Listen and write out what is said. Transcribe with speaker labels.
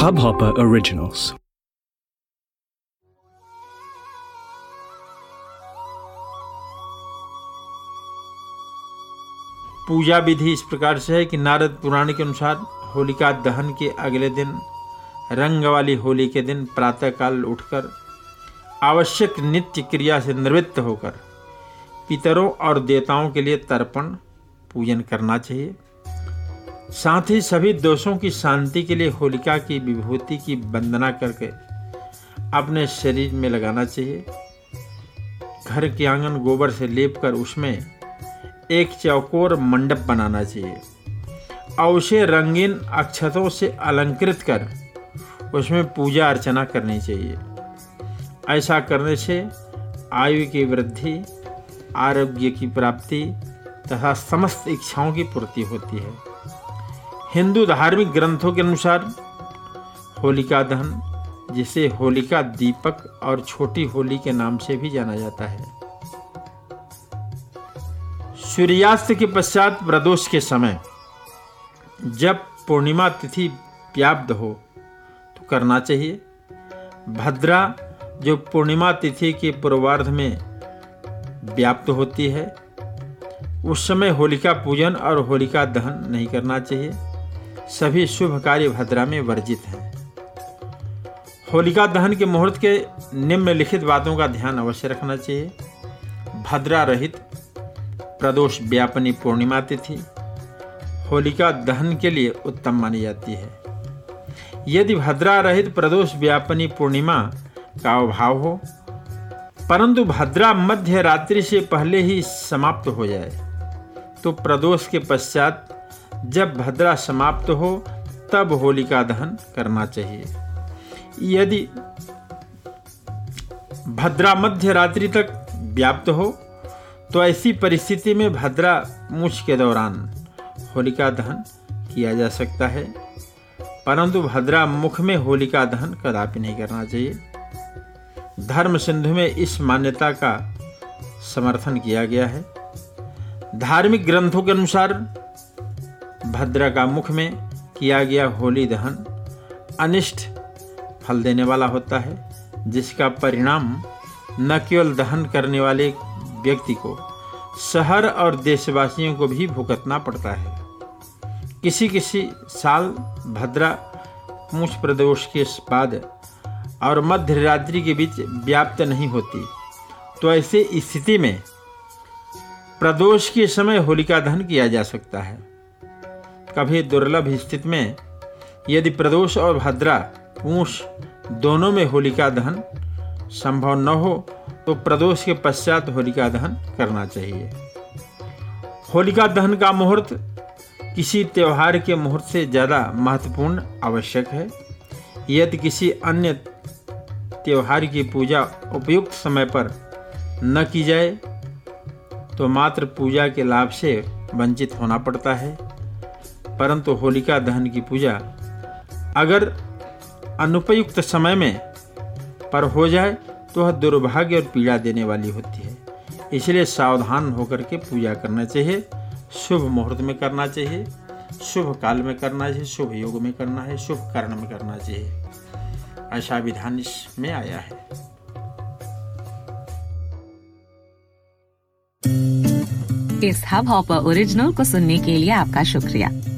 Speaker 1: Hubhopper Originals.
Speaker 2: पूजा विधि इस प्रकार से है कि नारद पुराण के अनुसार होलिका दहन के अगले दिन, रंग वाली होली के दिन प्रातःकाल उठकर आवश्यक नित्य क्रिया से निवृत्त होकर पितरों और देवताओं के लिए तर्पण, पूजन करना चाहिए साथ ही सभी दोषों की शांति के लिए होलिका की विभूति की वंदना करके अपने शरीर में लगाना चाहिए। घर के आँगन गोबर से लेप कर उसमें एक चौकोर मंडप बनाना चाहिए। और उसे रंगीन अक्षतों से अलंकृत कर उसमें पूजा अर्चना करनी चाहिए। ऐसा करने से आयु की वृद्धि, आरोग्य की प्राप्ति तथा समस्त इच्छाओं की पूर्ति होती है। हिंदू धार्मिक ग्रंथों के अनुसार होलिका दहन, जिसे होलिका दीपक और छोटी होली के नाम से भी जाना जाता है। सूर्यास्त के पश्चात प्रदोष के समय, जब पूर्णिमा तिथि व्याप्त हो तो करना चाहिए। भद्रा, जो पूर्णिमा तिथि के पूर्वार्ध में व्याप्त होती है, उस समय होलिका पूजन और होलिका दहन नहीं करना चाहिए। सभी शुभ कार्य भद्रा में वर्जित हैं। होलिका दहन के मुहूर्त के निम्नलिखित बातों का ध्यान अवश्य रखना चाहिए। भद्रा रहित प्रदोष व्यापनी पूर्णिमा तिथि होलिका दहन के लिए उत्तम मानी जाती है। यदि भद्रा रहित प्रदोष व्यापनी पूर्णिमा का अभाव हो, परंतु भद्रा मध्य रात्रि से पहले ही समाप्त हो जाए तो प्रदोष के पश्चात जब भद्रा समाप्त हो, तब होलिका दहन करना चाहिए। यदि भद्रा मध्य रात्रि तक व्याप्त हो तो ऐसी परिस्थिति में भद्रा मुछ के दौरान होलिका दहन किया जा सकता है। परंतु भद्रा मुख में होलिका दहन कदापि नहीं करना चाहिए। धर्म सिंधु में इस मान्यता का समर्थन किया गया है। धार्मिक ग्रंथों के अनुसार भद्रा का मुख में किया गया होली दहन अनिष्ट फल देने वाला होता है, जिसका परिणाम न केवल दहन करने वाले व्यक्ति को, शहर और देशवासियों को भी भुगतना पड़ता है। किसी किसी साल भद्रा पूछ प्रदोष के बाद और मध्य रात्रि के बीच व्याप्त नहीं होती तो ऐसे स्थिति में प्रदोष के समय होलिका दहन किया जा सकता है। कभी दुर्लभ स्थिति में, यदि प्रदोष और भद्रा पूष दोनों में होलिका दहन संभव न हो तो प्रदोष के पश्चात होलिका दहन करना चाहिए। होलिका दहन का मुहूर्त किसी त्यौहार के मुहूर्त से ज़्यादा महत्वपूर्ण आवश्यक है। यदि किसी अन्य त्यौहार की पूजा उपयुक्त समय पर न की जाए तो मात्र पूजा के लाभ से वंचित होना पड़ता है। परंतु होलिका दहन की पूजा अगर अनुपयुक्त समय में पर हो जाए तो वह दुर्भाग्य और पीड़ा देने वाली होती है। इसलिए सावधान होकर के पूजा करना चाहिए, शुभ मुहूर्त में करना चाहिए, शुभ काल में करना चाहिए, शुभ योग में करना है, शुभ कर्ण में करना चाहिए। ऐसा विधान इसमें आया है।
Speaker 3: इस हब हॉपर ओरिजिनल को सुनने के लिए आपका शुक्रिया।